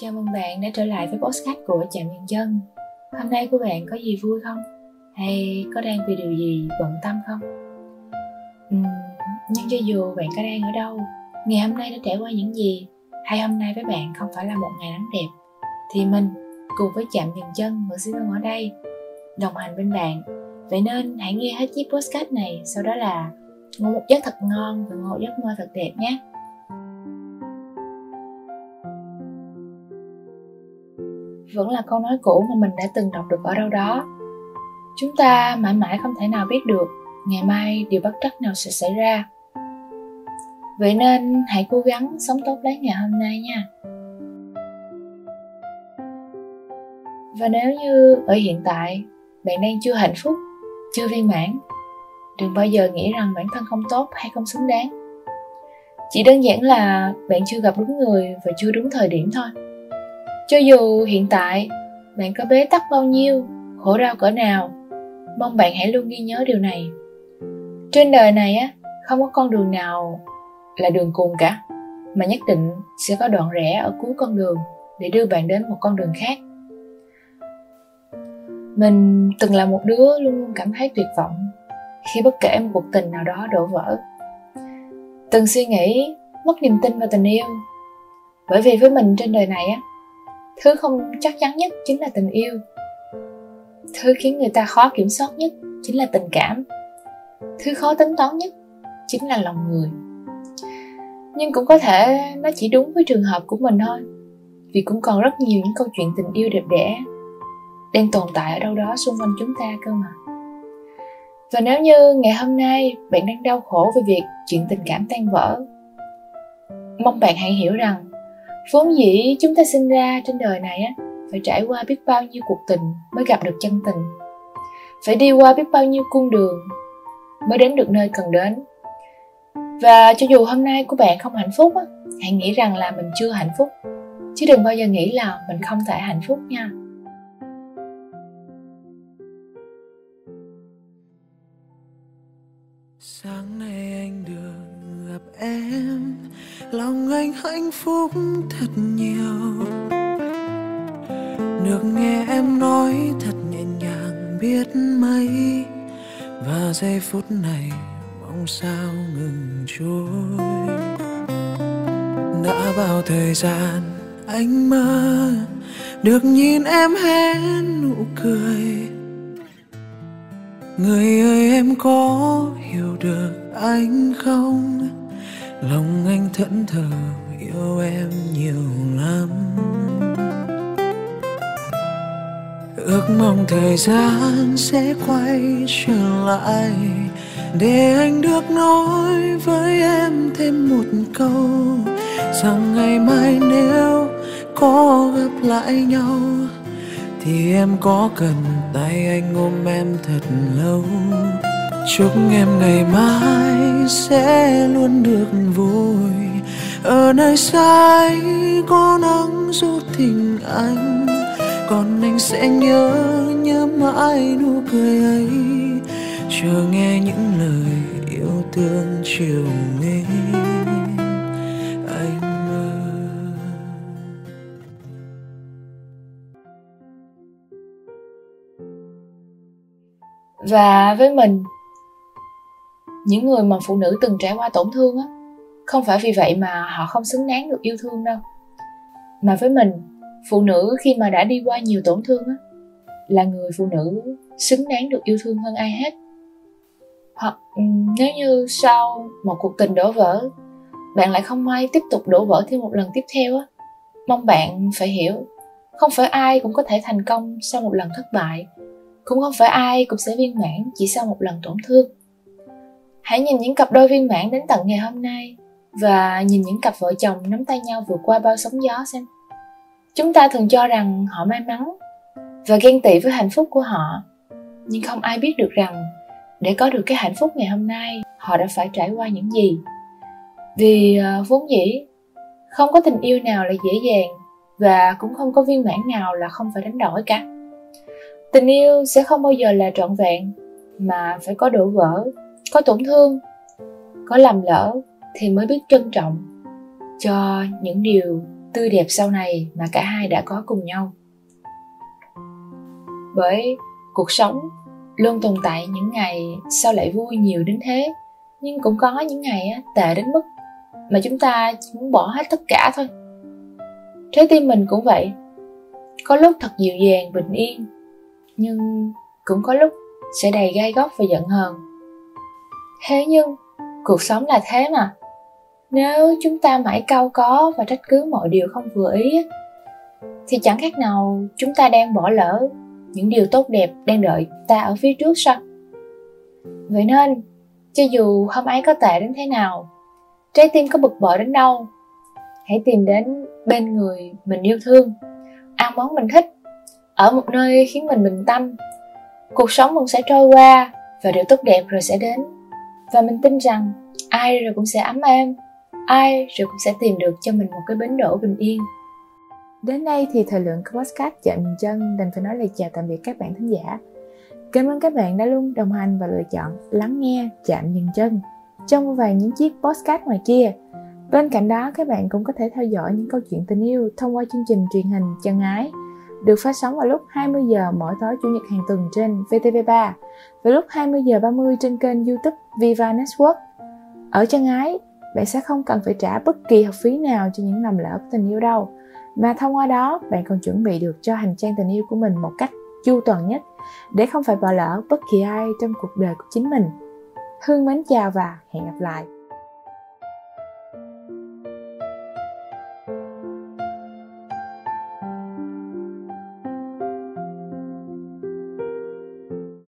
Chào mừng bạn đã trở lại với podcast của Chạm Nhân Dân. Hôm nay của bạn có gì vui không? Hay có đang vì điều gì bận tâm không? Uhm, nhưng cho dù bạn có đang ở đâu Ngày hôm nay đã trải qua những gì Hay hôm nay với bạn không phải là một ngày nắng đẹp Thì mình cùng với Chạm Nhân Dân vẫn sẽ luôn ở đây Đồng hành bên bạn Vậy nên hãy nghe hết chiếc podcast này Sau đó là ngủ một giấc thật ngon và ngủ giấc mơ thật đẹp nhé vẫn là câu nói cũ mà mình đã từng đọc được ở đâu đó. Chúng ta mãi mãi không thể nào biết được ngày mai điều bất trắc nào sẽ xảy ra. Vậy nên hãy cố gắng sống tốt lấy ngày hôm nay nha. Và nếu như ở hiện tại bạn đang chưa hạnh phúc, chưa viên mãn, đừng bao giờ nghĩ rằng bản thân không tốt hay không xứng đáng. Chỉ đơn giản là bạn chưa gặp đúng người và chưa đúng thời điểm thôi cho dù hiện tại, bạn có bế tắc bao nhiêu, khổ đau cỡ nào, mong bạn hãy luôn ghi nhớ điều này. Trên đời này á, không có con đường nào là đường cùng cả, mà nhất định sẽ có đoạn rẽ ở cuối con đường để đưa bạn đến một con đường khác. Mình từng là một đứa luôn luôn cảm thấy tuyệt vọng khi bất kể một cuộc tình nào đó đổ vỡ. Từng suy nghĩ, mất niềm tin vào tình yêu. Bởi vì với mình trên đời này á thứ không chắc chắn nhất chính là tình yêu. Thứ khiến người ta khó kiểm soát nhất chính là tình cảm. Thứ khó tính toán nhất chính là lòng người. Nhưng cũng có thể nó chỉ đúng với trường hợp của mình thôi, vì cũng còn rất nhiều những câu chuyện tình yêu đẹp đẽ đang tồn tại ở đâu đó xung quanh chúng ta cơ mà. Và nếu như ngày hôm nay bạn đang đau khổ về việc chuyện tình cảm tan vỡ, mong bạn hãy hiểu rằng vốn dĩ chúng ta sinh ra trên đời này á, phải trải qua biết bao nhiêu cuộc tình mới gặp được chân tình. Phải đi qua biết bao nhiêu cung đường mới đến được nơi cần đến. Và cho dù hôm nay của bạn không hạnh phúc á, hãy nghĩ rằng là mình chưa hạnh phúc. Chứ đừng bao giờ nghĩ là mình không thể hạnh phúc nha. Sáng nay anh được gặp em lòng anh hạnh phúc thật nhiều. Được nghe em nói thật nhẹ nhàng biết mấy, và giây phút này mong sao ngừng trôi. Đã bao thời gian anh mơ, được nhìn em hé nụ cười. Người ơi, em có hiểu được anh không? Lòng anh thẫn thờ, yêu em nhiều lắm. Ước mong thời gian sẽ quay trở lại để anh được nói với em thêm một câu rằng ngày mai nếu có gặp lại nhau thì em có cần tay anh ôm em thật lâu. Chúc em ngày mai sẽ luôn được vui ở nơi xa ấy có nắng giúp tình anh, còn anh sẽ nhớ nhớ mãi nụ cười ấy. Chờ nghe những lời yêu thương chiều mến anh và với mình những người mà phụ nữ từng trải qua tổn thương á, không phải vì vậy mà họ không xứng đáng được yêu thương đâu. Mà với mình, phụ nữ khi mà đã đi qua nhiều tổn thương á, là người phụ nữ xứng đáng được yêu thương hơn ai hết. Hoặc ừ, nếu như sau một cuộc tình đổ vỡ, bạn lại không may tiếp tục đổ vỡ thêm một lần tiếp theo á, mong bạn phải hiểu, không phải ai cũng có thể thành công sau một lần thất bại, cũng không phải ai cũng sẽ viên mãn chỉ sau một lần tổn thương hãy nhìn những cặp đôi viên mãn đến tận ngày hôm nay và nhìn những cặp vợ chồng nắm tay nhau vượt qua bao sóng gió xem. Chúng ta thường cho rằng họ may mắn và ghen tị với hạnh phúc của họ, nhưng không ai biết được rằng để có được cái hạnh phúc ngày hôm nay, họ đã phải trải qua những gì. Vì ờ, vốn dĩ, không có tình yêu nào là dễ dàng và cũng không có viên mãn nào là không phải đánh đổi cả. Tình yêu sẽ không bao giờ là trọn vẹn mà phải có đổ vỡ có tổn thương, có lầm lỡ thì mới biết trân trọng. Cho những điều tươi đẹp sau này mà cả hai đã có cùng nhau. Bởi cuộc sống luôn tồn tại những ngày sao lại vui nhiều đến thế, nhưng cũng có những ngày tệ đến mức mà chúng ta chỉ muốn bỏ hết tất cả thôi. Trái tim mình cũng vậy. Có lúc thật dịu dàng, bình yên, nhưng cũng có lúc sẽ đầy gai góc và giận hờn thế nhưng, cuộc sống là thế mà. Nếu chúng ta mãi cau có và trách cứ mọi điều không vừa ý thì chẳng khác nào chúng ta đang bỏ lỡ những điều tốt đẹp đang đợi ta ở phía trước sao? Vậy nên, cho dù hôm ấy có tệ đến thế nào, trái tim có bực bội đến đâu, hãy tìm đến bên người mình yêu thương, ăn món mình thích, ở một nơi khiến mình bình tâm. Cuộc sống cũng sẽ trôi qua và điều tốt đẹp rồi sẽ đến và mình tin rằng ai rồi cũng sẽ ấm êm ai rồi cũng sẽ tìm được cho mình một cái bến đỗ bình yên Đến đây thì thời lượng của podcast Chạm Nhìn Chân đành phải nói lời chào tạm biệt các bạn thính giả. Cảm ơn các bạn đã luôn đồng hành và lựa chọn lắng nghe Chạm Nhìn Chân trong vài những chiếc podcast ngoài kia. Bên cạnh đó, các bạn cũng có thể theo dõi những câu chuyện tình yêu thông qua chương trình truyền hình Chân Ái được phát sóng vào lúc 20 giờ mỗi tối chủ nhật hàng tuần trên VTV3 và lúc 20 giờ 30 trên kênh YouTube Viva Network. Ở Chân Ái, bạn sẽ không cần phải trả bất kỳ học phí nào cho những lầm lỡ của tình yêu đâu. Mà thông qua đó bạn còn chuẩn bị được cho hành trang tình yêu của mình một cách chu toàn nhất để không phải bỏ lỡ bất kỳ ai trong cuộc đời của chính mình. Hương mến chào và hẹn gặp lại.